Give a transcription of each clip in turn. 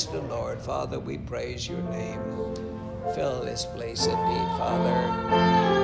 Bless the Lord. Father, we praise your name. Fill this place indeed, Father.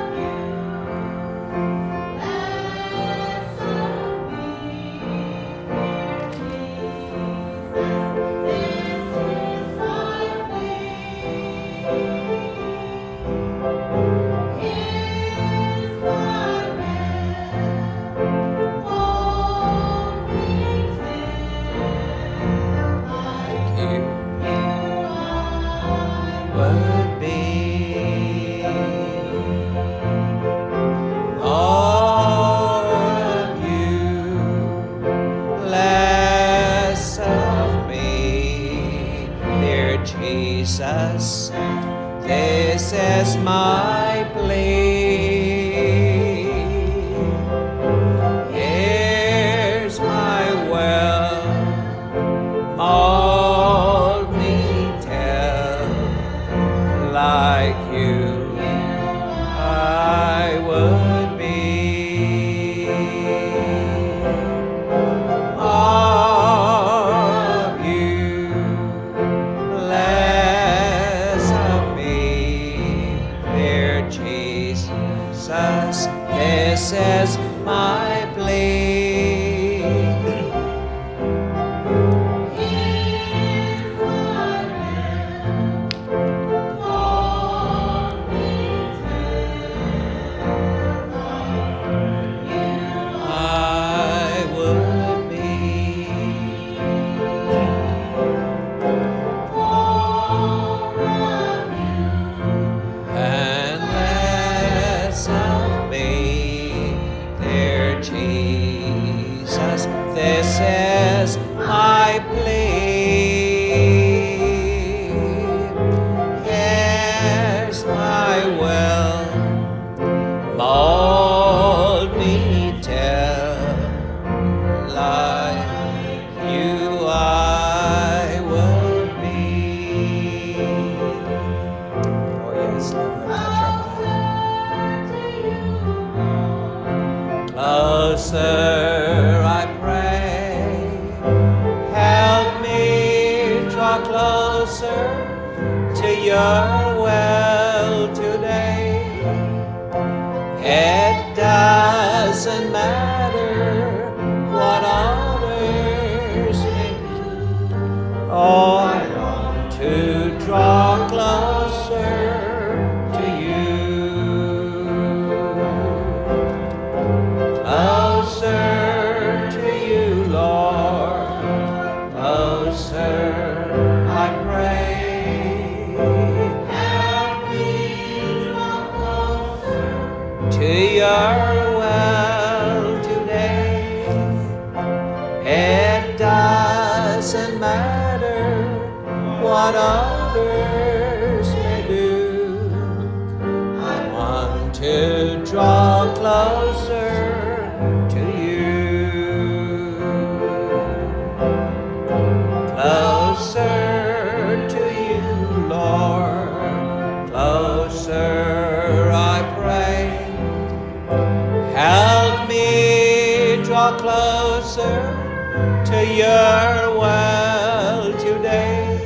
Your well today.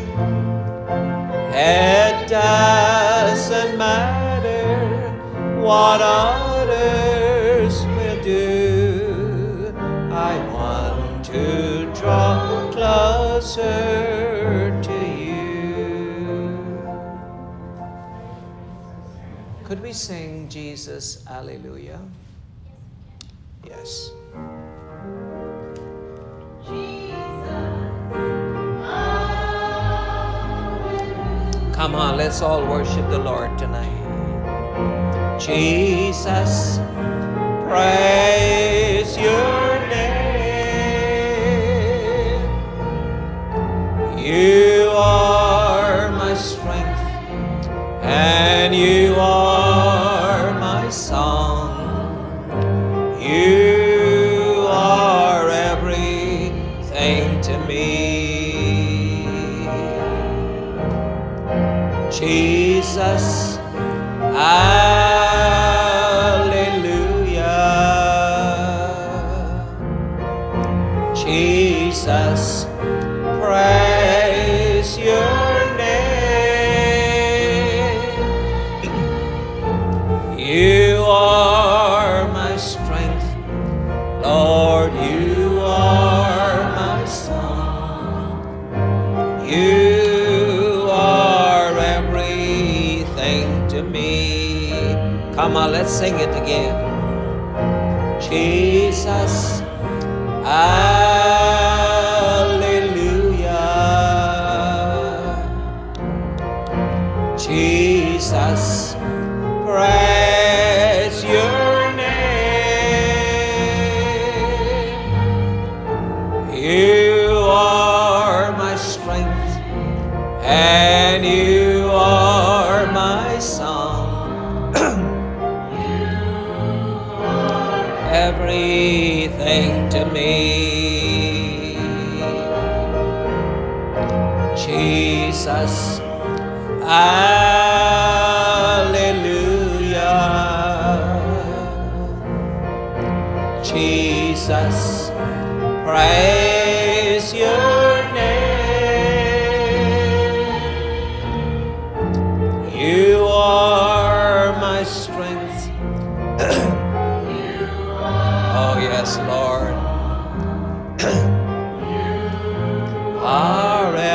It doesn't matter what others will do. I want to draw closer to you. Could we sing Jesus, Alleluia? Let's all worship the Lord tonight. Jesus, praise your name. You are my strength, and you are my song. You are everything to me. Jesus, Alleluia. Sing it again. Jesus, Alleluia.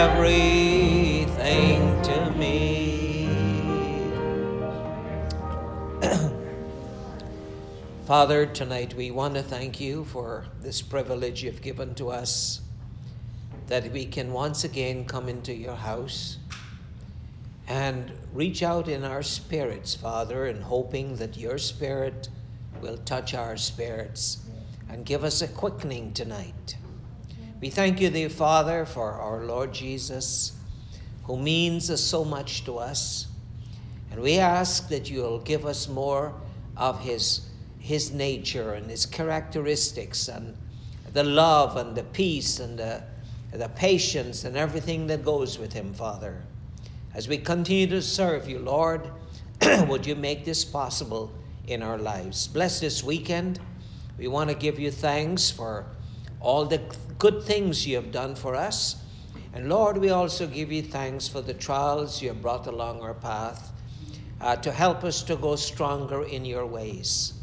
Everything to me. Father, tonight we want to thank you for this privilege you've given to us that we can once again come into your house and reach out in our spirits, Father, in hoping that your spirit will touch our spirits and give us a quickening tonight. We thank you, dear Father, for our Lord Jesus, who means so much to us. And we ask that you'll give us more of his, his nature and his characteristics and the love and the peace and the, the patience and everything that goes with him, Father. As we continue to serve you, Lord, would you make this possible in our lives? Bless this weekend. We want to give you thanks for all the good things you have done for us. And Lord, we also give you thanks for the trials you have brought along our path uh, to help us to go stronger in your ways.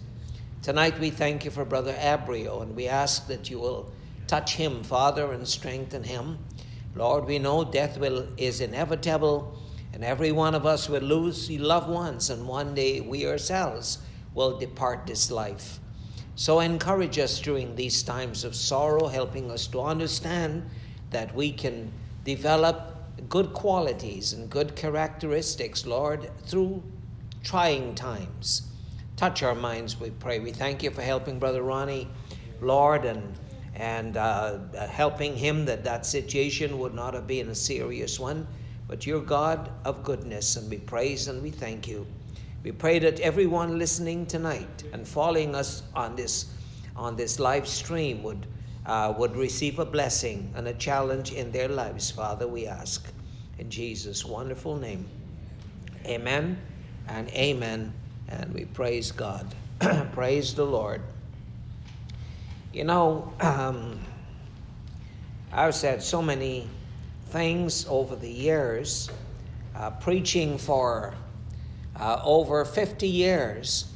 Tonight we thank you for Brother Abrio and we ask that you will touch him, Father, and strengthen him. Lord, we know death will, is inevitable and every one of us will lose loved ones and one day we ourselves will depart this life. So encourage us during these times of sorrow, helping us to understand that we can develop good qualities and good characteristics, Lord, through trying times. Touch our minds, we pray. We thank you for helping Brother Ronnie, Lord, and and uh, helping him that that situation would not have been a serious one. But you're God of goodness, and we praise and we thank you. We pray that everyone listening tonight and following us on this on this live stream would uh, would receive a blessing and a challenge in their lives, Father. We ask in Jesus' wonderful name. Amen and amen. And we praise God. praise the Lord. You know, um, I've said so many things over the years, uh, preaching for uh, over 50 years.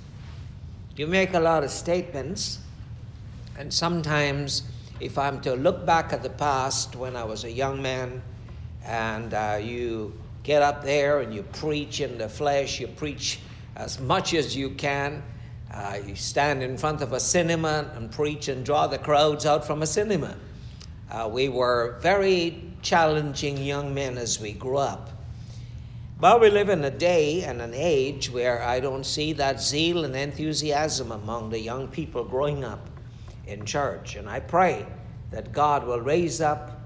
You make a lot of statements, and sometimes, if I'm to look back at the past when I was a young man, and uh, you get up there and you preach in the flesh, you preach as much as you can. Uh, you stand in front of a cinema and preach and draw the crowds out from a cinema. Uh, we were very challenging young men as we grew up. But we live in a day and an age where I don't see that zeal and enthusiasm among the young people growing up in church. And I pray that God will raise up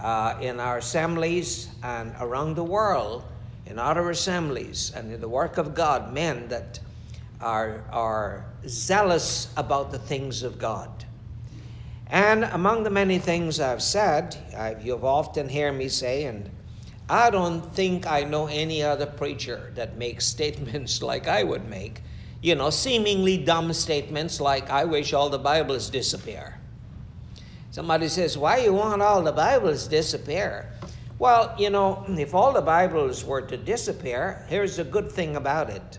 uh, in our assemblies and around the world, in other assemblies and in the work of God, men that are, are zealous about the things of God. And among the many things I've said, I've, you've often heard me say, and I don't think I know any other preacher that makes statements like I would make. You know, seemingly dumb statements like, I wish all the Bibles disappear. Somebody says, Why you want all the Bibles disappear? Well, you know, if all the Bibles were to disappear, here's the good thing about it.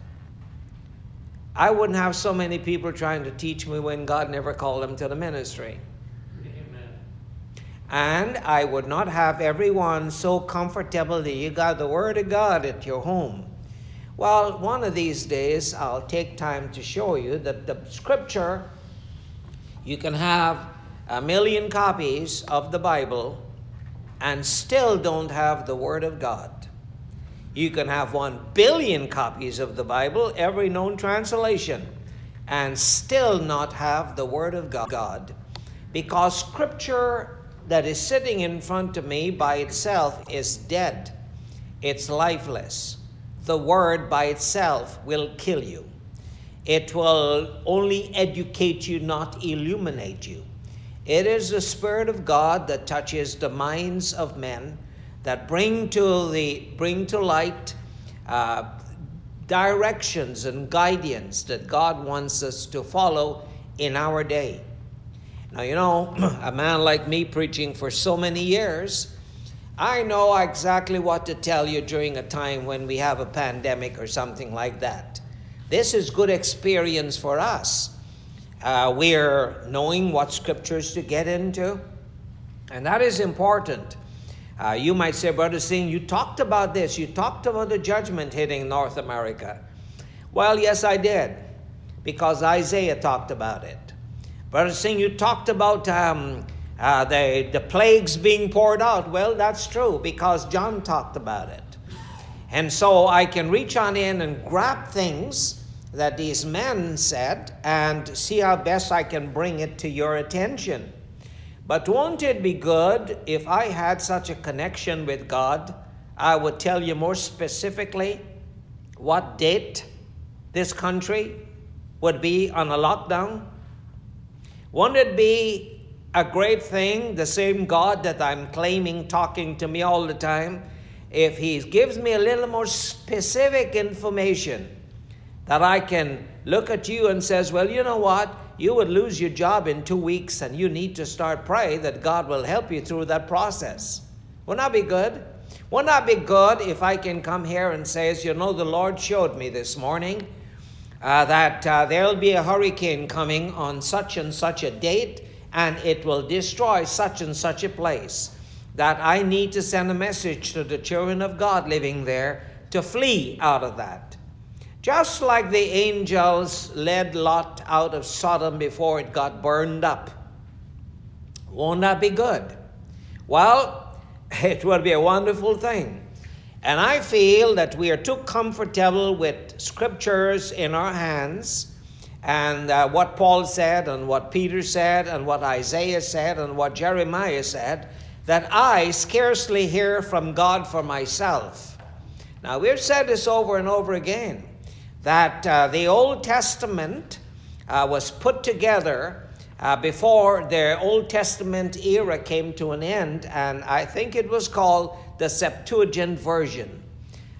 I wouldn't have so many people trying to teach me when God never called them to the ministry. And I would not have everyone so comfortable that you got the Word of God at your home. Well, one of these days, I'll take time to show you that the Scripture, you can have a million copies of the Bible and still don't have the Word of God. You can have one billion copies of the Bible, every known translation, and still not have the Word of God because Scripture that is sitting in front of me by itself is dead. It's lifeless. The word by itself will kill you. It will only educate you, not illuminate you. It is the Spirit of God that touches the minds of men, that bring to the bring to light uh, directions and guidance that God wants us to follow in our day. Now, you know, a man like me preaching for so many years, I know exactly what to tell you during a time when we have a pandemic or something like that. This is good experience for us. Uh, we're knowing what scriptures to get into, and that is important. Uh, you might say, Brother Singh, you talked about this. You talked about the judgment hitting North America. Well, yes, I did, because Isaiah talked about it. Brother Singh, you talked about um, uh, the, the plagues being poured out. Well, that's true because John talked about it. And so I can reach on in and grab things that these men said and see how best I can bring it to your attention. But won't it be good if I had such a connection with God? I would tell you more specifically what date this country would be on a lockdown won't it be a great thing, the same God that I'm claiming talking to me all the time, if He gives me a little more specific information that I can look at you and says, well, you know what? You would lose your job in two weeks and you need to start praying that God will help you through that process. Wouldn't that be good? Wouldn't that be good if I can come here and say, you know, the Lord showed me this morning uh, that uh, there'll be a hurricane coming on such and such a date and it will destroy such and such a place. That I need to send a message to the children of God living there to flee out of that. Just like the angels led Lot out of Sodom before it got burned up. Won't that be good? Well, it will be a wonderful thing and I feel that we are too comfortable with scriptures in our hands and uh, what Paul said, and what Peter said, and what Isaiah said, and what Jeremiah said, that I scarcely hear from God for myself. Now, we've said this over and over again that uh, the Old Testament uh, was put together uh, before the Old Testament era came to an end, and I think it was called the Septuagint version.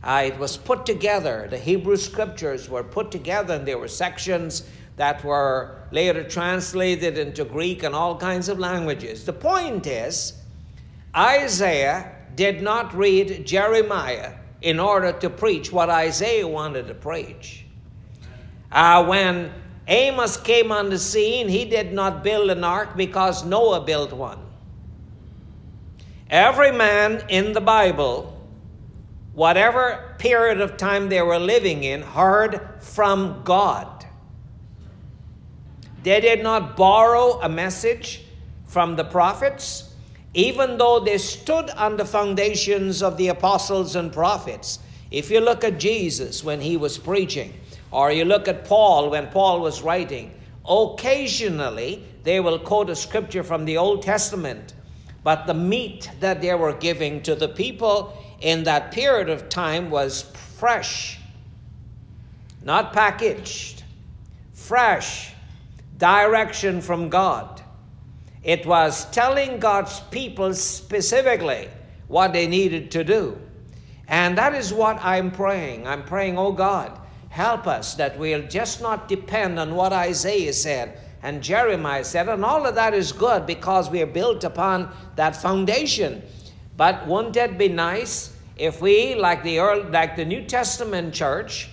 Uh, it was put together, the Hebrew scriptures were put together, and there were sections that were later translated into Greek and all kinds of languages. The point is, Isaiah did not read Jeremiah in order to preach what Isaiah wanted to preach. Uh, when Amos came on the scene, he did not build an ark because Noah built one. Every man in the Bible, whatever period of time they were living in, heard from God. They did not borrow a message from the prophets, even though they stood on the foundations of the apostles and prophets. If you look at Jesus when he was preaching, or you look at Paul when Paul was writing, occasionally they will quote a scripture from the Old Testament, but the meat that they were giving to the people in that period of time was fresh, not packaged, fresh, direction from God. It was telling God's people specifically what they needed to do. And that is what I'm praying. I'm praying, oh God, Help us that we'll just not depend on what Isaiah said and Jeremiah said, and all of that is good because we are built upon that foundation. But wouldn't it be nice if we, like the early, like the New Testament church,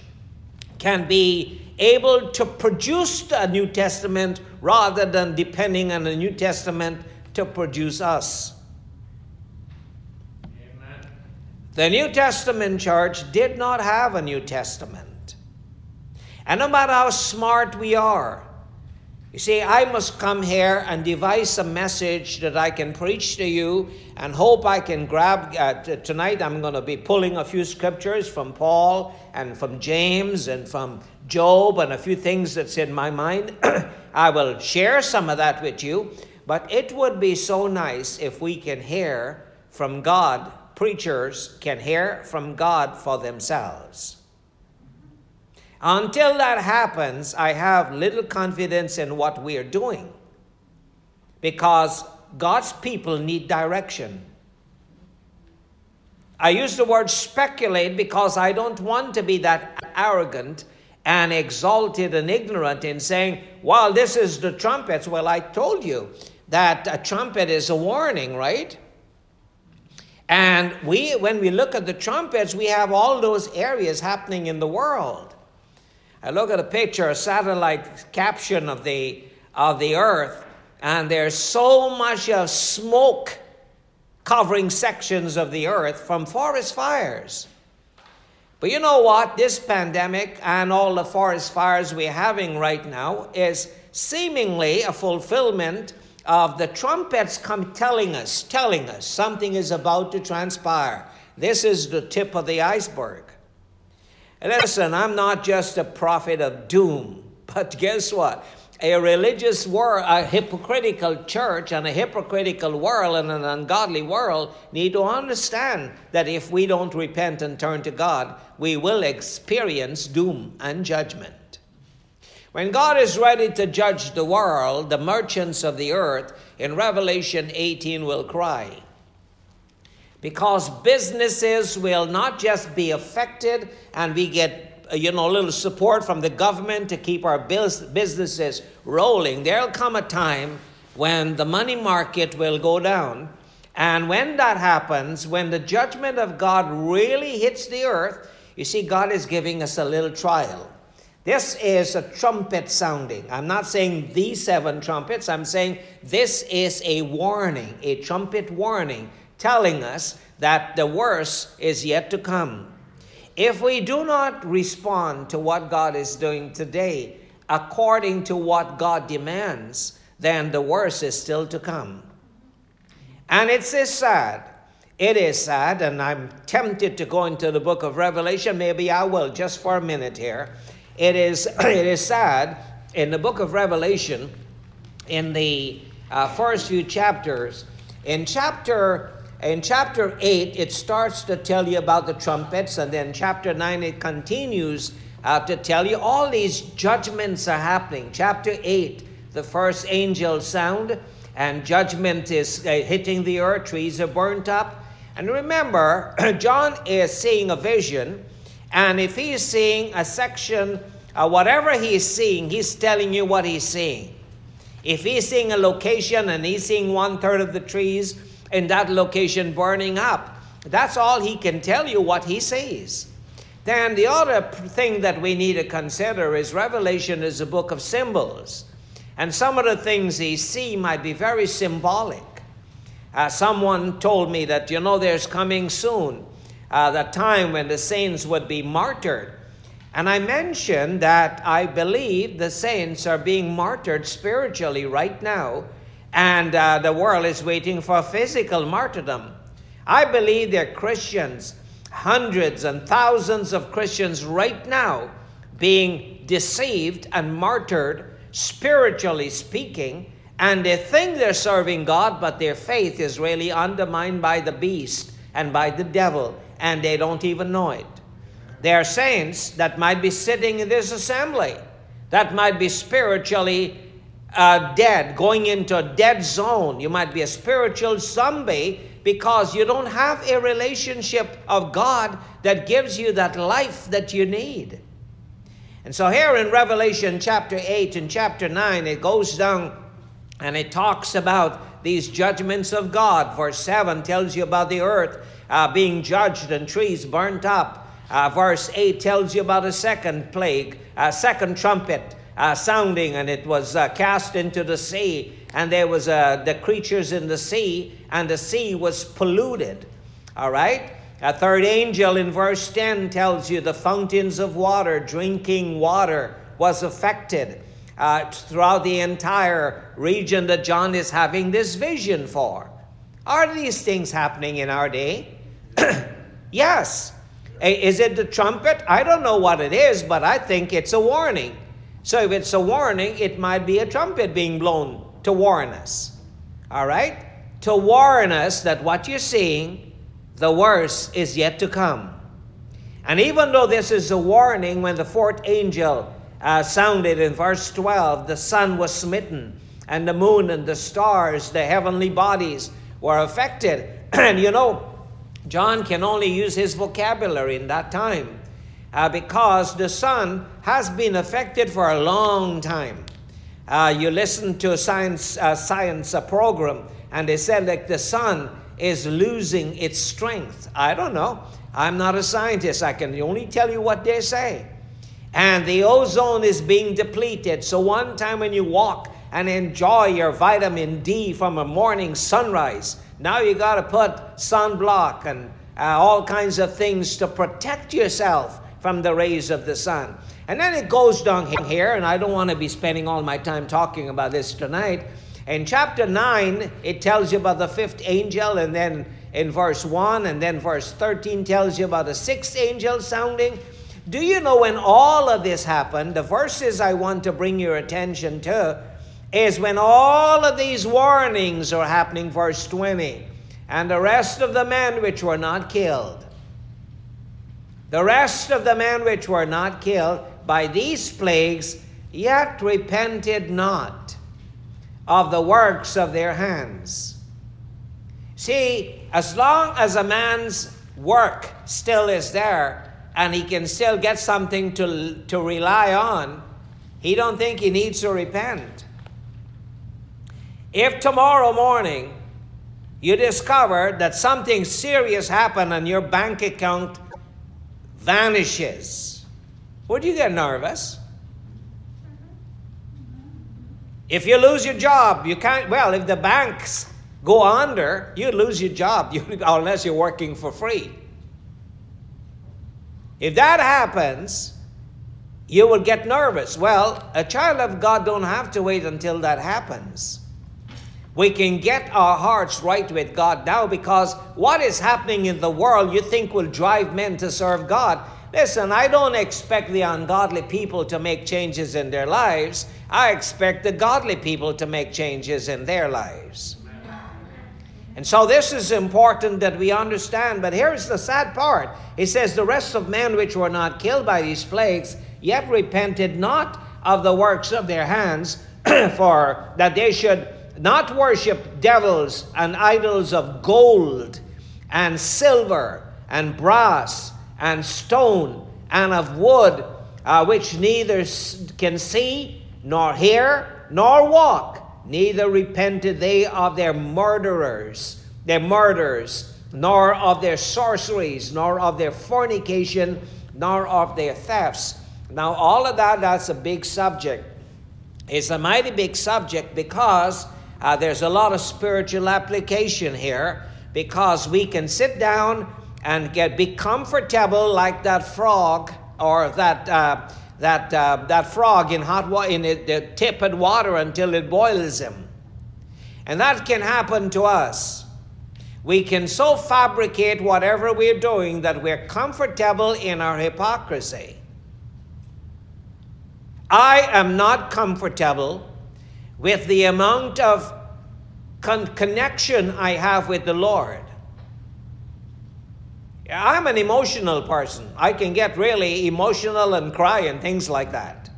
can be able to produce a New Testament rather than depending on the New Testament to produce us? Amen. The New Testament church did not have a New Testament. And no matter how smart we are, you see, I must come here and devise a message that I can preach to you and hope I can grab. Uh, t- tonight, I'm going to be pulling a few scriptures from Paul and from James and from Job and a few things that's in my mind. I will share some of that with you, but it would be so nice if we can hear from God, preachers can hear from God for themselves. Until that happens, I have little confidence in what we are doing because God's people need direction. I use the word speculate because I don't want to be that arrogant and exalted and ignorant in saying, well, this is the trumpets. Well, I told you that a trumpet is a warning, right? And we, when we look at the trumpets, we have all those areas happening in the world. I look at a picture, a satellite caption of the, of the earth, and there's so much of smoke covering sections of the earth from forest fires. But you know what? This pandemic and all the forest fires we're having right now is seemingly a fulfillment of the trumpets come telling us, telling us something is about to transpire. This is the tip of the iceberg. Listen, I'm not just a prophet of doom, but guess what? A religious world, a hypocritical church, and a hypocritical world and an ungodly world need to understand that if we don't repent and turn to God, we will experience doom and judgment. When God is ready to judge the world, the merchants of the earth in Revelation 18 will cry because businesses will not just be affected and we get uh, you know a little support from the government to keep our businesses rolling there'll come a time when the money market will go down and when that happens when the judgment of god really hits the earth you see god is giving us a little trial this is a trumpet sounding. I'm not saying these seven trumpets. I'm saying this is a warning, a trumpet warning telling us that the worst is yet to come. If we do not respond to what God is doing today according to what God demands, then the worst is still to come. And it's sad. It is sad, and I'm tempted to go into the book of Revelation. Maybe I will just for a minute here. It is, it is sad in the book of Revelation, in the uh, first few chapters. In chapter in chapter 8, it starts to tell you about the trumpets, and then chapter 9, it continues uh, to tell you all these judgments are happening. Chapter 8, the first angel sound, and judgment is uh, hitting the earth, trees are burnt up. And remember, John is seeing a vision, and if he is seeing a section uh, whatever he's seeing, he's telling you what he's seeing. If he's seeing a location and he's seeing one third of the trees in that location burning up, that's all he can tell you what he sees. Then the other thing that we need to consider is Revelation is a book of symbols. And some of the things he see might be very symbolic. Uh, someone told me that, you know, there's coming soon uh, the time when the saints would be martyred. And I mentioned that I believe the saints are being martyred spiritually right now, and uh, the world is waiting for physical martyrdom. I believe there are Christians, hundreds and thousands of Christians right now, being deceived and martyred, spiritually speaking, and they think they're serving God, but their faith is really undermined by the beast and by the devil, and they don't even know it. There are saints that might be sitting in this assembly that might be spiritually uh, dead, going into a dead zone. You might be a spiritual zombie because you don't have a relationship of God that gives you that life that you need. And so, here in Revelation chapter 8 and chapter 9, it goes down and it talks about these judgments of God. Verse 7 tells you about the earth uh, being judged and trees burnt up. Uh, verse 8 tells you about a second plague, a second trumpet uh, sounding, and it was uh, cast into the sea, and there was uh, the creatures in the sea, and the sea was polluted. All right? A third angel in verse 10 tells you the fountains of water, drinking water, was affected uh, throughout the entire region that John is having this vision for. Are these things happening in our day? yes. Is it the trumpet? I don't know what it is, but I think it's a warning. So if it's a warning, it might be a trumpet being blown to warn us. All right? To warn us that what you're seeing, the worst is yet to come. And even though this is a warning, when the fourth angel uh, sounded in verse 12, the sun was smitten, and the moon and the stars, the heavenly bodies, were affected. and you know, John can only use his vocabulary in that time uh, because the sun has been affected for a long time. Uh, you listen to a science, uh, science program, and they said that the sun is losing its strength. I don't know. I'm not a scientist. I can only tell you what they say. And the ozone is being depleted. So, one time when you walk and enjoy your vitamin D from a morning sunrise, now you got to put sunblock and uh, all kinds of things to protect yourself from the rays of the sun. And then it goes down here, and I don't want to be spending all my time talking about this tonight. In chapter 9, it tells you about the fifth angel, and then in verse 1, and then verse 13 tells you about the sixth angel sounding. Do you know when all of this happened? The verses I want to bring your attention to is when all of these warnings are happening, verse 20. And the rest of the men which were not killed, the rest of the men which were not killed by these plagues, yet repented not of the works of their hands. See, as long as a man's work still is there and he can still get something to, to rely on, he don't think he needs to repent. If tomorrow morning you discover that something serious happened and your bank account vanishes, would you get nervous? If you lose your job, you can't, well, if the banks go under, you lose your job unless you're working for free. If that happens, you will get nervous. Well, a child of God don't have to wait until that happens. We can get our hearts right with God now because what is happening in the world you think will drive men to serve God. Listen, I don't expect the ungodly people to make changes in their lives. I expect the godly people to make changes in their lives. And so this is important that we understand. But here's the sad part. He says, The rest of men which were not killed by these plagues, yet repented not of the works of their hands, for that they should not worship devils and idols of gold and silver and brass and stone and of wood uh, which neither can see, nor hear, nor walk, neither repented they of their murderers, their murders, nor of their sorceries, nor of their fornication, nor of their thefts. Now, all of that, that's a big subject. It's a mighty big subject because uh, there's a lot of spiritual application here because we can sit down and get be comfortable like that frog or that uh, that uh, that frog in hot water in it, the tepid water until it boils him, and that can happen to us. We can so fabricate whatever we're doing that we're comfortable in our hypocrisy. I am not comfortable with the amount of con- connection I have with the Lord. I'm an emotional person. I can get really emotional and cry and things like that.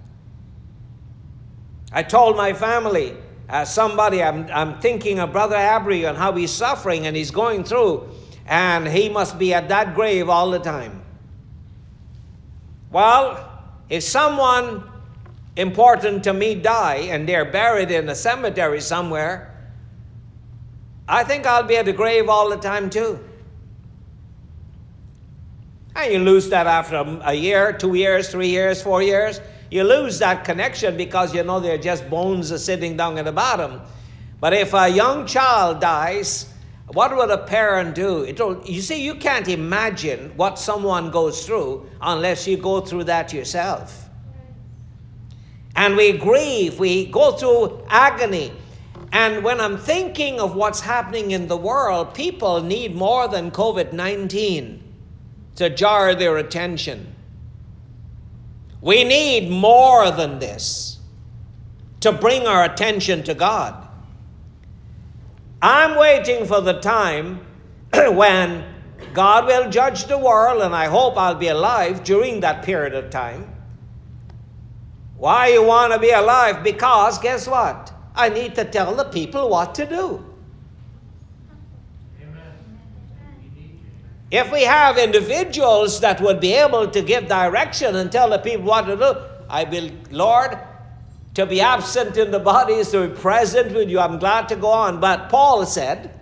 I told my family, uh, somebody, I'm, I'm thinking of Brother Abry and how he's suffering and he's going through, and he must be at that grave all the time. Well, if someone important to me die and they're buried in a cemetery somewhere, I think I'll be at the grave all the time too. And you lose that after a year, two years, three years, four years. You lose that connection because you know they're just bones sitting down at the bottom. But if a young child dies, what would a parent do? It'll, you see, you can't imagine what someone goes through unless you go through that yourself. And we grieve, we go through agony. And when I'm thinking of what's happening in the world, people need more than COVID 19 to jar their attention. We need more than this to bring our attention to God. I'm waiting for the time when God will judge the world, and I hope I'll be alive during that period of time. Why you want to be alive? Because guess what? I need to tell the people what to do. If we have individuals that would be able to give direction and tell the people what to do, I will, Lord, to be absent in the body is to be present with you. I'm glad to go on. But Paul said,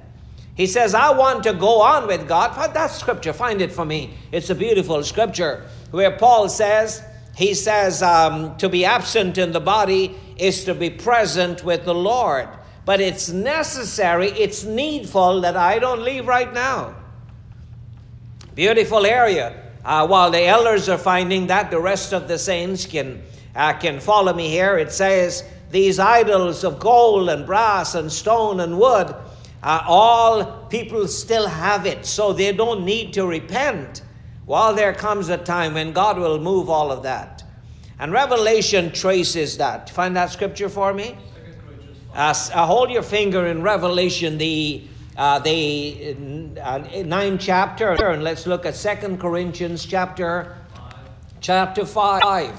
he says, I want to go on with God. Find that scripture, find it for me. It's a beautiful scripture where Paul says, he says, um, to be absent in the body is to be present with the Lord. But it's necessary, it's needful that I don't leave right now. Beautiful area. Uh, while the elders are finding that, the rest of the saints can, uh, can follow me here. It says, These idols of gold and brass and stone and wood, uh, all people still have it, so they don't need to repent. While there comes a time when God will move all of that. And Revelation traces that. Find that scripture for me? Uh, hold your finger in Revelation, the uh, the uh, ninth chapter, and let's look at Second Corinthians chapter chapter five,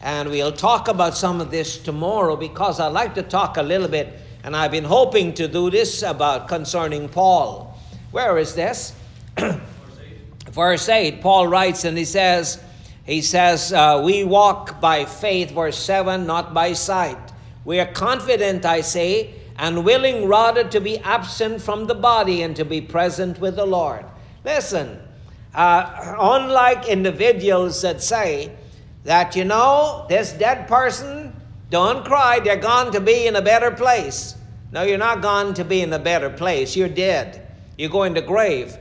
and we'll talk about some of this tomorrow because I'd like to talk a little bit, and I've been hoping to do this about concerning Paul. Where is this? verse eight. Paul writes, and he says, he says, uh, "We walk by faith." Verse seven, not by sight. We are confident, I say and willing rather to be absent from the body and to be present with the Lord. Listen, uh, unlike individuals that say that, you know, this dead person, don't cry, they're gone to be in a better place. No, you're not gone to be in a better place. You're dead. You're going to grave.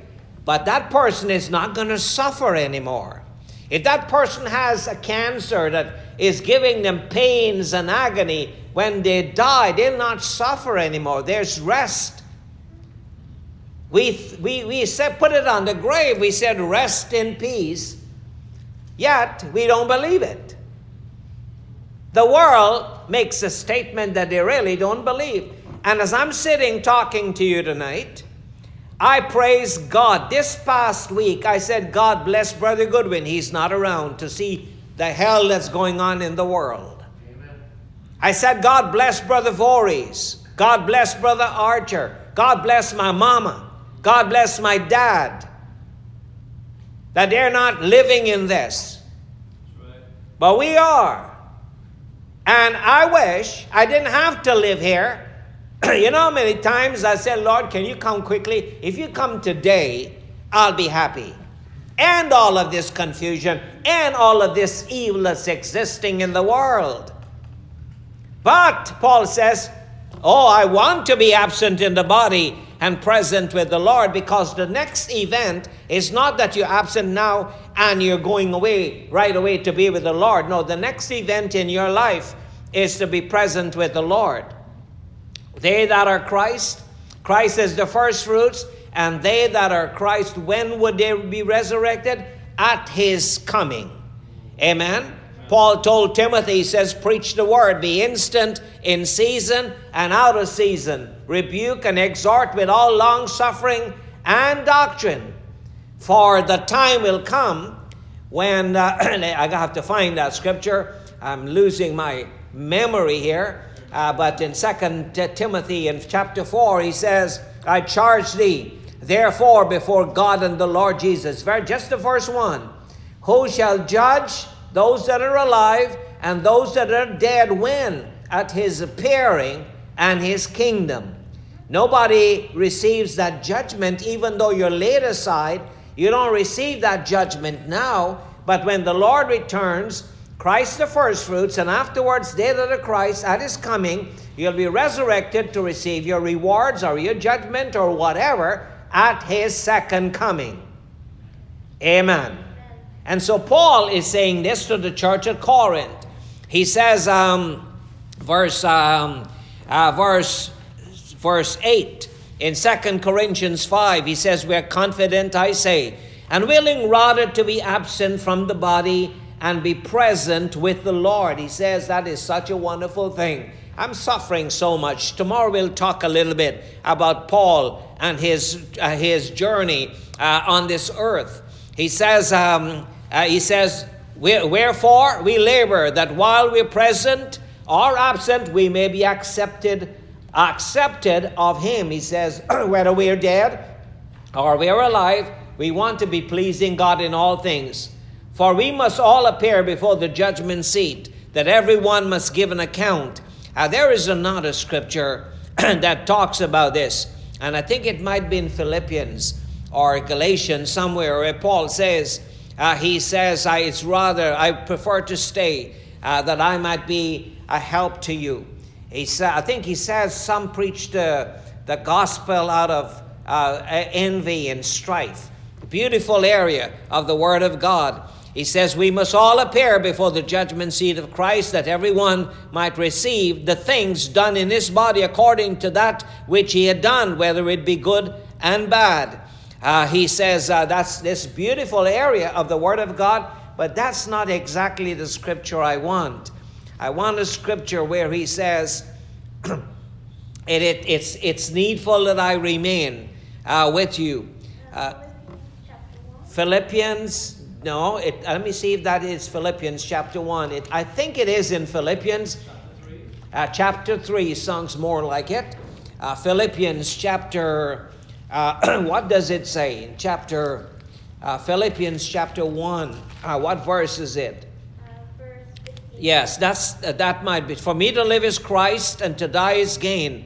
But that person is not going to suffer anymore. If that person has a cancer that is giving them pains and agony, when they die, they'll not suffer anymore. There's rest. We, we, we said, put it on the grave. We said, rest in peace. Yet, we don't believe it. The world makes a statement that they really don't believe. And as I'm sitting talking to you tonight, I praise God. This past week, I said, God bless Brother Goodwin. He's not around to see the hell that's going on in the world. I said, God bless Brother Voorhees. God bless Brother Archer. God bless my mama. God bless my dad. That they're not living in this. but we are. And I wish I didn't have to live here. you know how many times I said, Lord, can you come quickly? If you come today, I'll be happy. And all of this confusion and all of this evil that's existing in the world. But, Paul says, Oh, I want to be absent in the body and present with the Lord because the next event is not that you're absent now and you're going away right away to be with the Lord. No, the next event in your life is to be present with the Lord. They that are Christ, Christ is the first fruits, and they that are Christ, when would they be resurrected? At his coming. Amen. Paul told Timothy, he says, Preach the word, be instant in season and out of season. Rebuke and exhort with all long suffering and doctrine. For the time will come when, uh, I have to find that scripture. I'm losing my memory here. Uh, but in Second Timothy in chapter 4, he says, I charge thee, therefore, before God and the Lord Jesus. Just the first 1. Who shall judge those that are alive and those that are dead when at his appearing and his kingdom. Nobody receives that judgment, even though you're laid aside. You don't receive that judgment now, but when the Lord returns, Christ the first fruits, and afterwards they that are Christ at his coming, you'll be resurrected to receive your rewards or your judgment or whatever at his second coming. Amen. And so Paul is saying this to the church at Corinth. He says, um, verse, um, uh, verse, verse 8 in Second Corinthians 5, he says, We're confident, I say, and willing rather to be absent from the body and be present with the Lord. He says that is such a wonderful thing. I'm suffering so much. Tomorrow we'll talk a little bit about Paul and his, uh, his journey uh, on this earth. He says, um, uh, he says, Wherefore we labor that while we're present or absent, we may be accepted, accepted of him. He says, whether we're dead or we're alive, we want to be pleasing God in all things. For we must all appear before the judgment seat, that everyone must give an account. Uh, there is another scripture that talks about this, and I think it might be in Philippians or Galatians somewhere, where Paul says, uh, he says, I, it's rather, I prefer to stay uh, that I might be a help to you. He sa- I think he says some preach the, the gospel out of uh, envy and strife. Beautiful area of the Word of God. He says, We must all appear before the judgment seat of Christ, that everyone might receive the things done in his body according to that which he had done, whether it be good and bad. Uh, he says uh, that's this beautiful area of the Word of God, but that's not exactly the scripture I want. I want a scripture where he says, it, it, it's, it's needful that I remain uh, with you. Uh, Philippians, no, it, let me see if that is Philippians chapter 1. It, I think it is in Philippians. Uh, chapter 3 sounds more like it. Uh, Philippians chapter uh, what does it say in chapter uh, Philippians chapter one? Uh, what verse is it? Uh, yes, that's uh, that might be. For me to live is Christ, and to die is gain.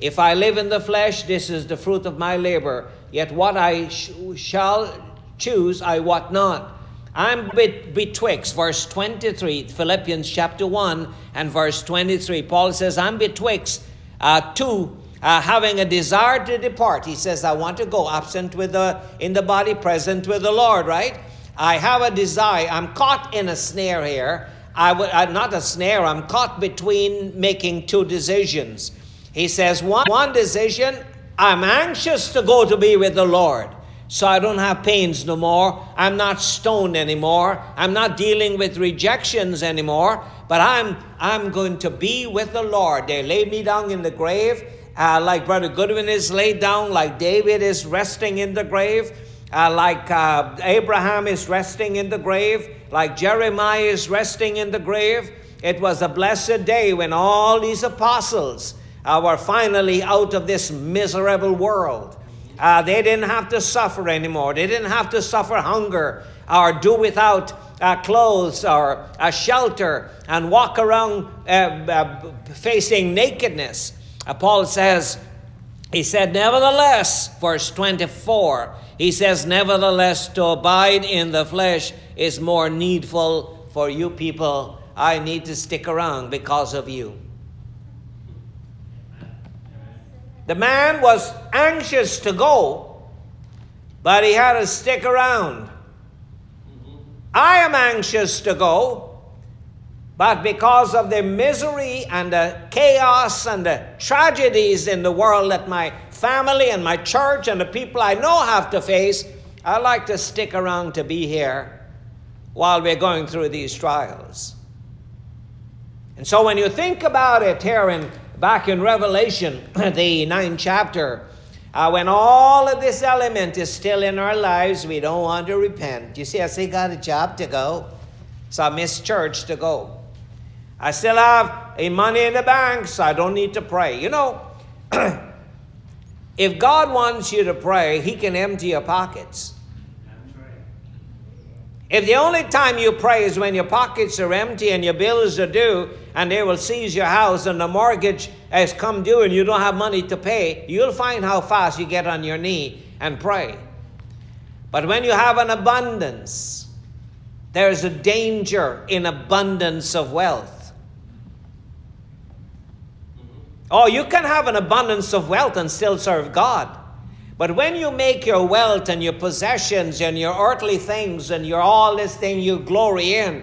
If I live in the flesh, this is the fruit of my labor. Yet what I sh- shall choose, I what not. I'm bet- betwixt verse 23, Philippians chapter 1 and verse 23. Paul says, I'm betwixt uh, two uh, having a desire to depart. He says, I want to go absent with the in the body, present with the Lord, right? I have a desire. I'm caught in a snare here. I would uh, not a snare, I'm caught between making two decisions. He says, one, one decision, I'm anxious to go to be with the Lord. So I don't have pains no more. I'm not stoned anymore. I'm not dealing with rejections anymore. But I'm I'm going to be with the Lord. They laid me down in the grave uh, like Brother Goodwin is laid down, like David is resting in the grave, uh, like uh, Abraham is resting in the grave, like Jeremiah is resting in the grave. It was a blessed day when all these apostles uh, were finally out of this miserable world. Uh, they didn't have to suffer anymore. They didn't have to suffer hunger or do without uh, clothes or a shelter and walk around uh, uh, facing nakedness. Uh, Paul says, he said, Nevertheless, verse 24, he says, Nevertheless, to abide in the flesh is more needful for you people. I need to stick around because of you. The man was anxious to go, but he had to stick around. I am anxious to go, but because of the misery and the chaos and the tragedies in the world that my family and my church and the people I know have to face, I like to stick around to be here while we're going through these trials. And so when you think about it here in back in Revelation, the ninth chapter, uh, when all of this element is still in our lives, we don't want to repent. You see, I still got a job to go, so I miss church to go. I still have a money in the bank, so I don't need to pray. You know, if God wants you to pray, He can empty your pockets. If the only time you pray is when your pockets are empty and your bills are due, and they will seize your house and the mortgage has come due and you don't have money to pay, you'll find how fast you get on your knee and pray. But when you have an abundance, there's a danger in abundance of wealth. Mm-hmm. Oh, you can have an abundance of wealth and still serve God. But when you make your wealth and your possessions and your earthly things and your all this thing you glory in,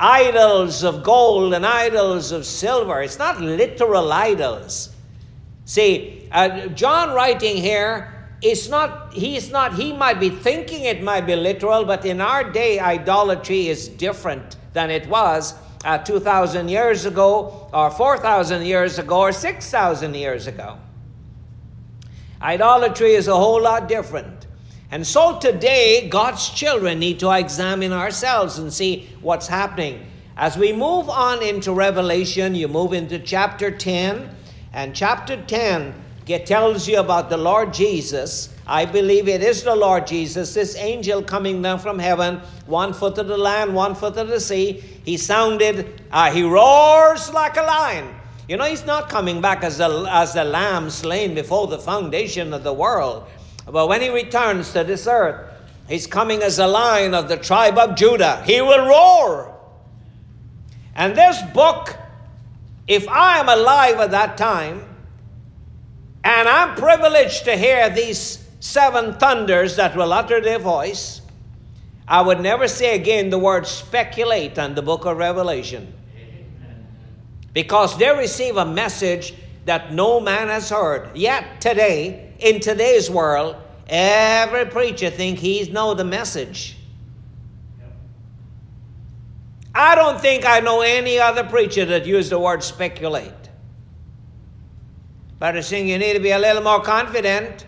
idols of gold and idols of silver. It's not literal idols. See, uh, John writing here, it's not, he's not, he might be thinking it might be literal, but in our day, idolatry is different than it was uh, 2,000 years ago, or 4,000 years ago, or 6,000 years ago. Idolatry is a whole lot different. And so today, God's children need to examine ourselves and see what's happening. As we move on into Revelation, you move into chapter 10, and chapter 10 get, tells you about the Lord Jesus. I believe it is the Lord Jesus, this angel coming down from heaven, one foot of the land, one foot of the sea. He sounded, uh, he roars like a lion. You know, he's not coming back as a, as a lamb slain before the foundation of the world. But when he returns to this earth, he's coming as a lion of the tribe of Judah. He will roar. And this book, if I am alive at that time, and I'm privileged to hear these seven thunders that will utter their voice, I would never say again the word speculate on the book of Revelation. Because they receive a message that no man has heard. Yet today, in today's world, every preacher think he's know the message. I don't think I know any other preacher that used the word speculate. But I think you need to be a little more confident.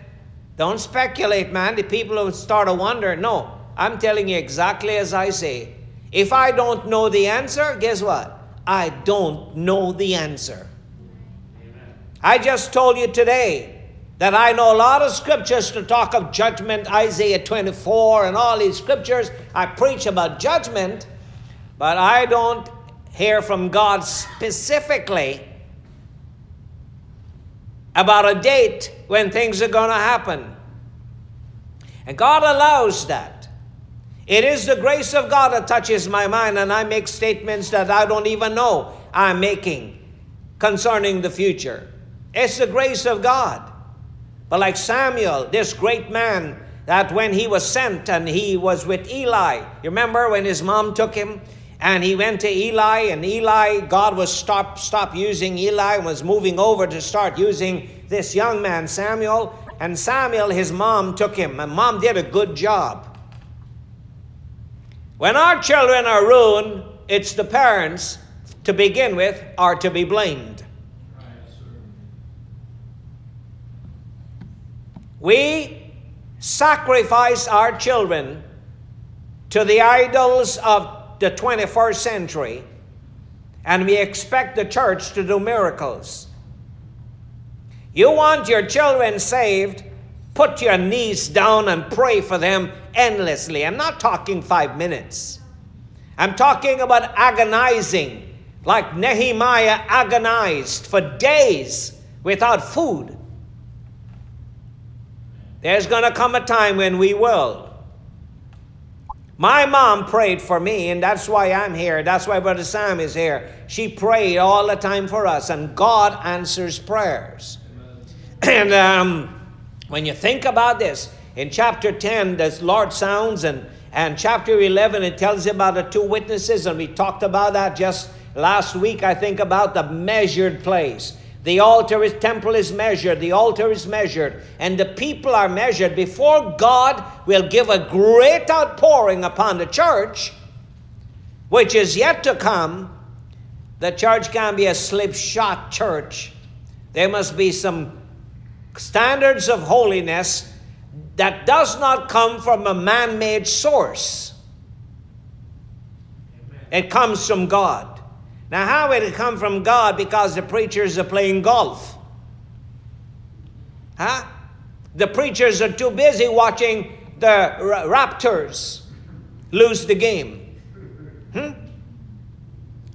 Don't speculate, man. The people will start to wonder. No, I'm telling you exactly as I say. If I don't know the answer, guess what? I don't know the answer. I just told you today that I know a lot of scriptures to talk of judgment, Isaiah 24 and all these scriptures. I preach about judgment, but I don't hear from God specifically about a date when things are going to happen. And God allows that. It is the grace of God that touches my mind, and I make statements that I don't even know I'm making concerning the future. It's the grace of God. But like Samuel, this great man, that when he was sent and he was with Eli, you remember when his mom took him and he went to Eli, and Eli, God was stop stop using Eli and was moving over to start using this young man, Samuel. And Samuel, his mom took him, and mom did a good job. When our children are ruined, it's the parents to begin with are to be blamed. We sacrifice our children to the idols of the 21st century, and we expect the church to do miracles. You want your children saved, put your knees down and pray for them endlessly. I'm not talking five minutes. I'm talking about agonizing, like Nehemiah agonized for days without food. There's going to come a time when we will. My mom prayed for me, and that's why I'm here. That's why Brother Sam is here. She prayed all the time for us, and God answers prayers. and um, when you think about this, in chapter 10, the Lord sounds, and, and chapter 11, it tells you about the two witnesses, and we talked about that just last week, I think, about the measured place. The altar is temple is measured, the altar is measured, and the people are measured before God will give a great outpouring upon the church, which is yet to come. The church can be a slipshod church. There must be some standards of holiness that does not come from a man-made source. It comes from God. Now, how would it come from God because the preachers are playing golf? Huh? The preachers are too busy watching the Raptors lose the game. Hmm?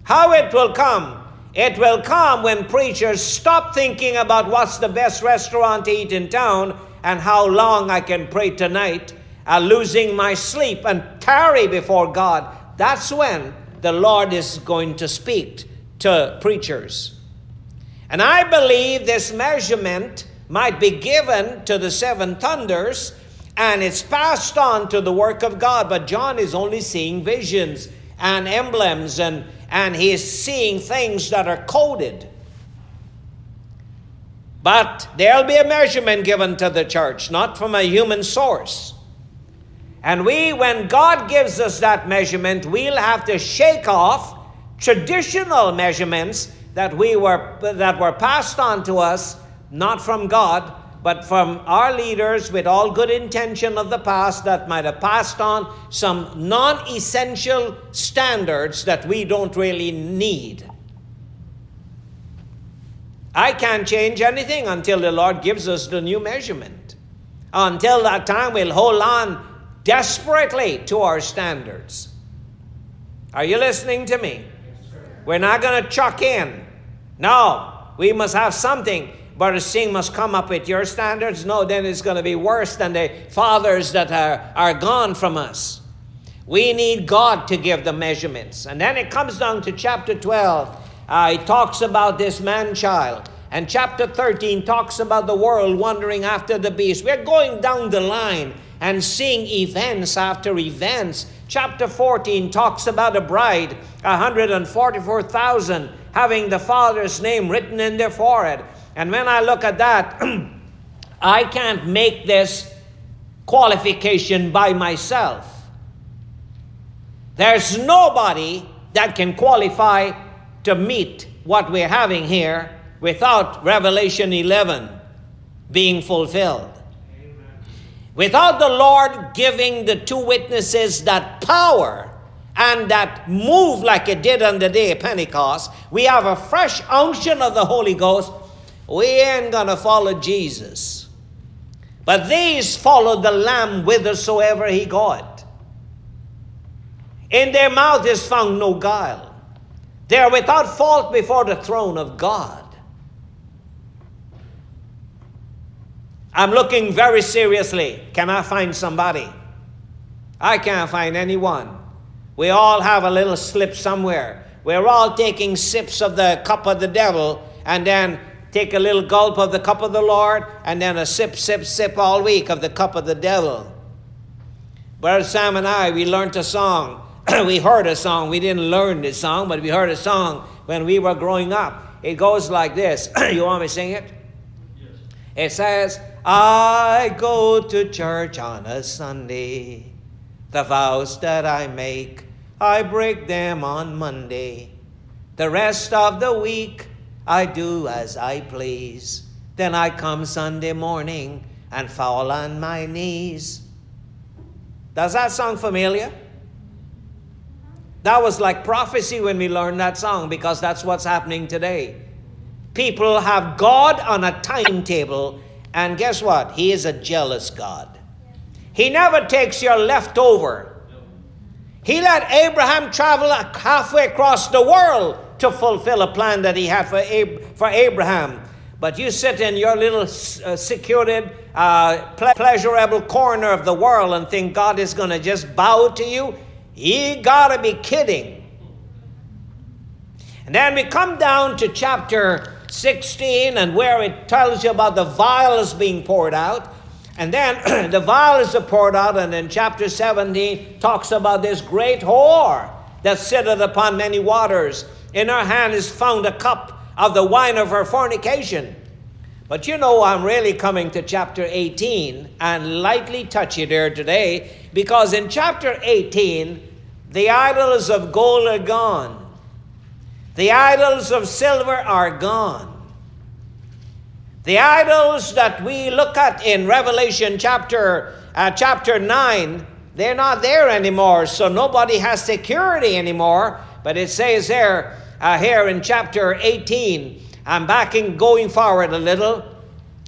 How it will come? It will come when preachers stop thinking about what's the best restaurant to eat in town and how long I can pray tonight, uh, losing my sleep and tarry before God. That's when the Lord is going to speak to preachers. And I believe this measurement might be given to the seven thunders and it's passed on to the work of God. But John is only seeing visions and emblems and, and he is seeing things that are coded. But there'll be a measurement given to the church, not from a human source. And we, when God gives us that measurement, we'll have to shake off traditional measurements that we were that were passed on to us, not from God, but from our leaders with all good intention of the past that might have passed on some non-essential standards that we don't really need. I can't change anything until the Lord gives us the new measurement. Until that time, we'll hold on desperately to our standards. Are you listening to me? Yes, We're not going to chuck in. No, we must have something. But the Singh must come up with your standards. No, then it's going to be worse than the fathers that are, are gone from us. We need God to give the measurements. And then it comes down to chapter 12. Uh, it talks about this man child. And chapter 13 talks about the world wandering after the beast. We're going down the line and seeing events after events. Chapter 14 talks about a bride, 144,000, having the Father's name written in their forehead. And when I look at that, I can't make this qualification by myself. There's nobody that can qualify to meet what we're having here without Revelation 11 being fulfilled. Without the Lord giving the two witnesses that power and that move like it did on the day of Pentecost, we have a fresh unction of the Holy Ghost. We ain't going to follow Jesus. But these followed the Lamb whithersoever he got. In their mouth is found no guile. They are without fault before the throne of God. I'm looking very seriously. Can I find somebody? I can't find anyone. We all have a little slip somewhere. We're all taking sips of the cup of the devil and then take a little gulp of the cup of the Lord and then a sip, sip, sip all week of the cup of the devil. Brother Sam and I, we learned a song. we heard a song. We didn't learn this song, but we heard a song when we were growing up. It goes like this. you want me to sing it? Yes. It says, I go to church on a Sunday. The vows that I make, I break them on Monday. The rest of the week, I do as I please. Then I come Sunday morning and fall on my knees. Does that sound familiar? That was like prophecy when we learned that song because that's what's happening today. People have God on a timetable and guess what? He is a jealous God. He never takes your leftover. He let Abraham travel halfway across the world to fulfill a plan that he had for, Ab- for Abraham. But you sit in your little uh, secluded, uh, ple- pleasurable corner of the world and think God is going to just bow to you. You got to be kidding. And then we come down to chapter 16 and where it tells you about the vials being poured out. And then the vials are poured out, and then chapter 17 talks about this great whore that sitteth upon many waters. In her hand is found a cup of the wine of her fornication. But you know, I'm really coming to chapter 18 and lightly touch it here today because in chapter 18, the idols of gold are gone, the idols of silver are gone. The idols that we look at in Revelation chapter, uh, chapter 9, they're not there anymore, so nobody has security anymore. But it says there, uh, here in chapter 18, I'm backing, going forward a little,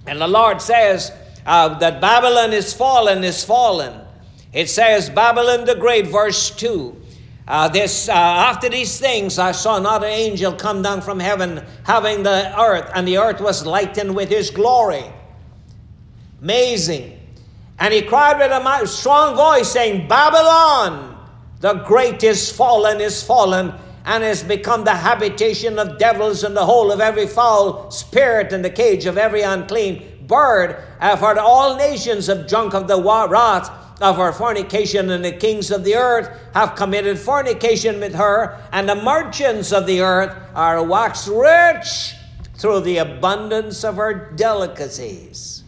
and the Lord says uh, that Babylon is fallen, is fallen. It says, Babylon the Great, verse 2. Uh, this uh, after these things I saw not an angel come down from heaven having the earth and the earth was lightened with his glory amazing and he cried with a strong voice saying Babylon the great is fallen is fallen and has become the habitation of devils and the hole of every foul spirit and the cage of every unclean bird uh, for all nations have drunk of the wrath of her fornication, and the kings of the earth have committed fornication with her, and the merchants of the earth are waxed rich through the abundance of her delicacies.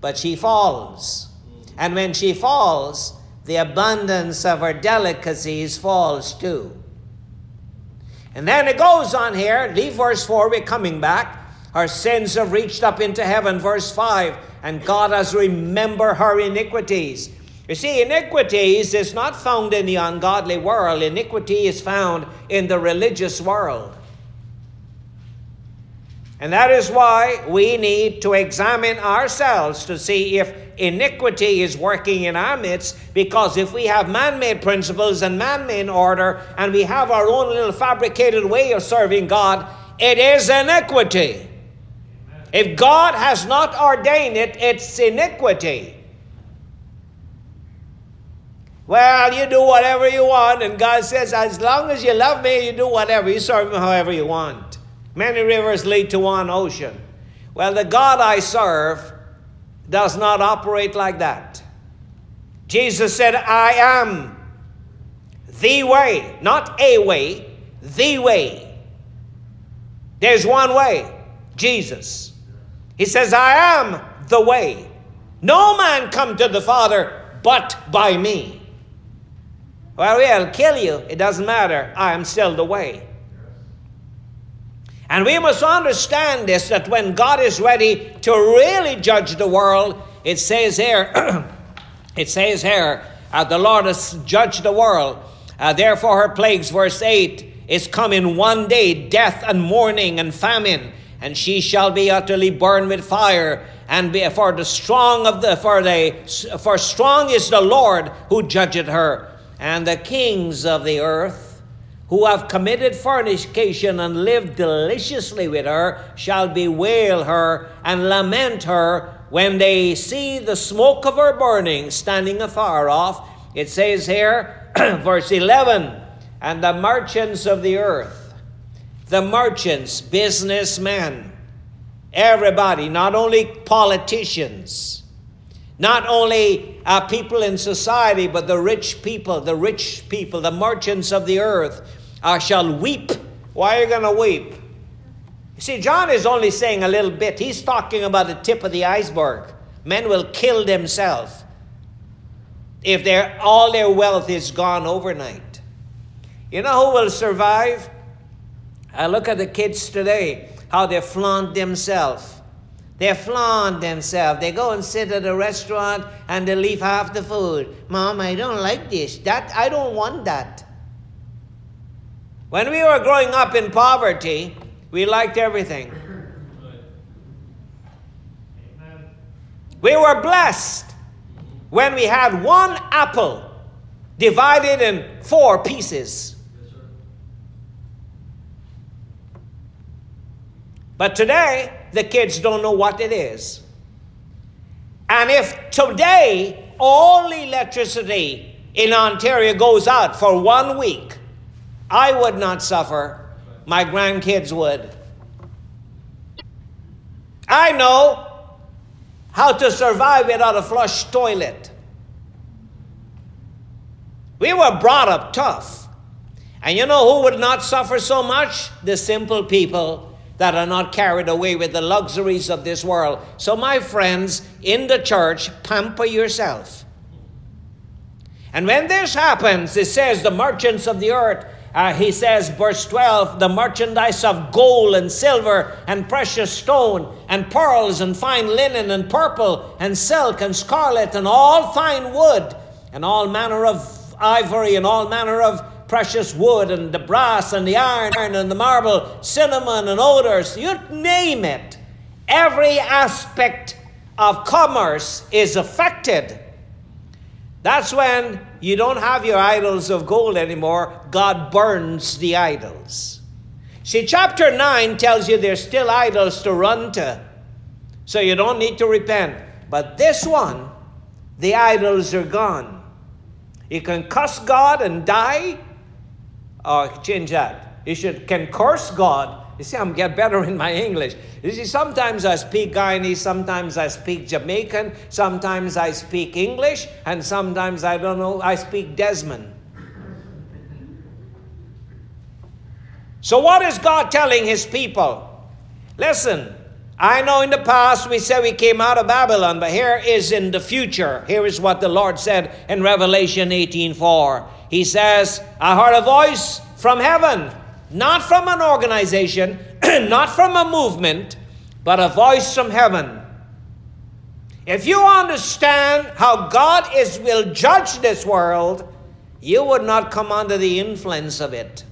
But she falls. And when she falls, the abundance of her delicacies falls too. And then it goes on here, leave verse 4, we're coming back. Her sins have reached up into heaven, verse 5, and God has remembered her iniquities. You see, iniquities is not found in the ungodly world, iniquity is found in the religious world. And that is why we need to examine ourselves to see if iniquity is working in our midst. Because if we have man made principles and man made order, and we have our own little fabricated way of serving God, it is iniquity. If God has not ordained it, it's iniquity. Well, you do whatever you want, and God says, as long as you love me, you do whatever. You serve me however you want. Many rivers lead to one ocean. Well, the God I serve does not operate like that. Jesus said, I am the way, not a way, the way. There's one way, Jesus. He says, I am the way. No man come to the Father but by me. Well, we'll kill you. It doesn't matter. I am still the way. And we must understand this that when God is ready to really judge the world, it says here, it says here, uh, the Lord has judged the world. Uh, therefore, her plagues, verse 8, is come in one day death and mourning and famine, and she shall be utterly burned with fire. And be, for the strong of the for the for strong is the Lord who judgeth her and the kings of the earth who have committed fornication and lived deliciously with her shall bewail her and lament her when they see the smoke of her burning standing afar off. It says here, verse 11, and the merchants of the earth, the merchants, businessmen, everybody, not only politicians, not only uh, people in society, but the rich people, the rich people, the merchants of the earth uh, shall weep. Why are you going to weep? You see, John is only saying a little bit. He's talking about the tip of the iceberg. Men will kill themselves if their, all their wealth is gone overnight. You know who will survive? I look at the kids today, how they flaunt themselves. They flaunt themselves. They go and sit at a restaurant and they leave half the food. Mom, I don't like this. That I don't want that. When we were growing up in poverty, we liked everything. We were blessed when we had one apple divided in four pieces. But today, the kids don't know what it is. And if today all electricity in Ontario goes out for one week, I would not suffer, my grandkids would. I know how to survive without a flush toilet. We were brought up tough. And you know who would not suffer so much? The simple people that are not carried away with the luxuries of this world. So, my friends, in the church, pamper yourself. And when this happens, it says the merchants of the earth, uh, he says, verse 12, the merchandise of gold and silver and precious stone and pearls and fine linen and purple and silk and scarlet and all fine wood and all manner of ivory and all manner of precious wood and the brass and the iron and the marble, cinnamon and odors, you name it. Every aspect of commerce is affected. That's when you don't have your idols of gold anymore. God burns the idols. See, chapter 9 tells you there's still idols to run to, so you don't need to repent. But this one, the idols are gone. You can cuss God and die, or change that. You should can curse God. You see, I'm get better in my English. You see, sometimes I speak Guyanese, sometimes I speak Jamaican, sometimes I speak English, and sometimes I don't know, I speak Desmond. So, what is God telling his people? Listen, I know in the past we said we came out of Babylon, but here is in the future. Here is what the Lord said in Revelation 18:4. He says, I heard a voice from heaven, not from an organization, not from a movement, but a voice from heaven. If you understand how God is will judge this world, you would not come under the influence of it.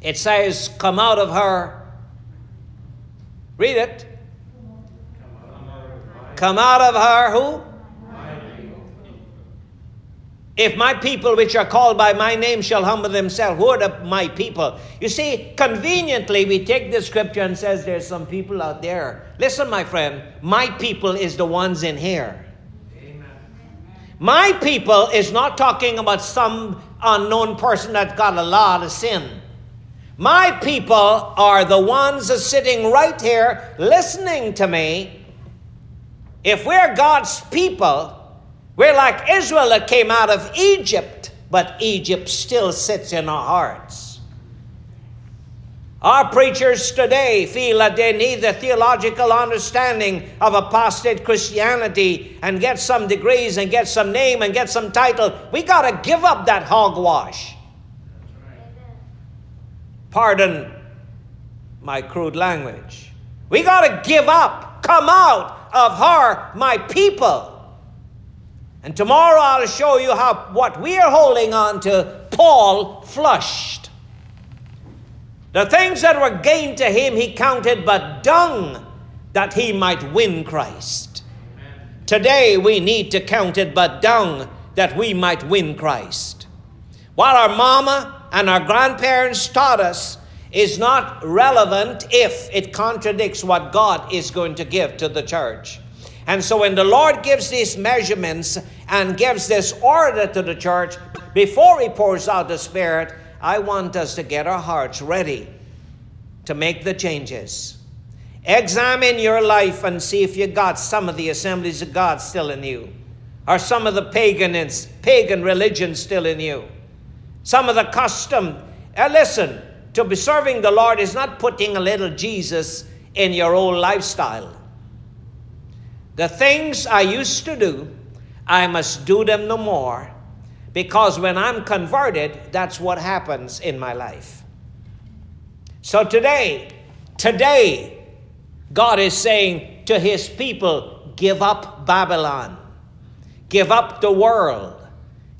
It says, Come out of her. Read it. Come out of her, who? If my people, which are called by my name, shall humble themselves, who are the, my people? You see, conveniently, we take the scripture and says there's some people out there. Listen, my friend, my people is the ones in here. Amen. My people is not talking about some unknown person that got a lot of sin. My people are the ones sitting right here listening to me. If we're God's people, we're like Israel that came out of Egypt, but Egypt still sits in our hearts. Our preachers today feel that they need the theological understanding of apostate Christianity and get some degrees and get some name and get some title. We got to give up that hogwash. Pardon my crude language. We got to give up, come out of her, my people. And tomorrow I'll show you how what we are holding on to, Paul flushed. The things that were gained to him, he counted but dung that he might win Christ. Amen. Today we need to count it but dung that we might win Christ. What our mama and our grandparents taught us is not relevant if it contradicts what God is going to give to the church. And so when the Lord gives these measurements and gives this order to the church, before He pours out the Spirit, I want us to get our hearts ready to make the changes. Examine your life and see if you got some of the assemblies of God still in you, or some of the pagan, pagan religion still in you, some of the custom. Uh, listen, to be serving the Lord is not putting a little Jesus in your old lifestyle. The things I used to do, I must do them no more because when I'm converted, that's what happens in my life. So today, today, God is saying to his people, give up Babylon, give up the world,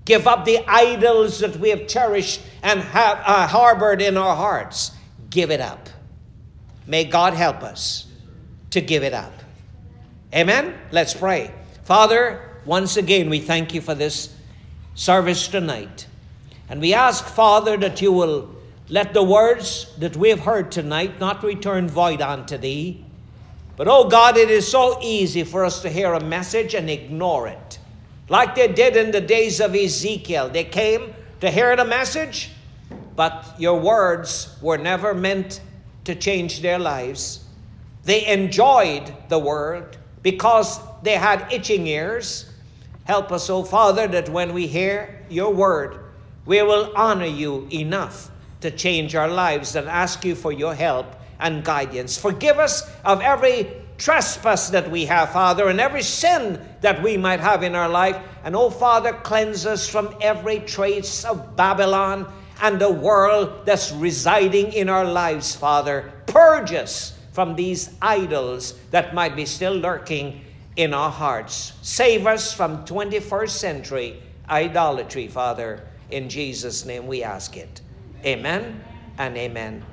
give up the idols that we have cherished and have uh, harbored in our hearts. Give it up. May God help us to give it up. Amen? Let's pray. Father, once again, we thank you for this service tonight. And we ask, Father, that you will let the words that we have heard tonight not return void unto thee. But, oh God, it is so easy for us to hear a message and ignore it. Like they did in the days of Ezekiel. They came to hear the message, but your words were never meant to change their lives. They enjoyed the word because they had itching ears. Help us, O Father, that when we hear your word, we will honor you enough to change our lives and ask you for your help and guidance. Forgive us of every trespass that we have, Father, and every sin that we might have in our life. And, oh, Father, cleanse us from every trace of Babylon and the world that's residing in our lives, Father. Purge us from these idols that might be still lurking in our hearts. Save us from 21st century idolatry, Father. In Jesus' name we ask it. Amen and amen.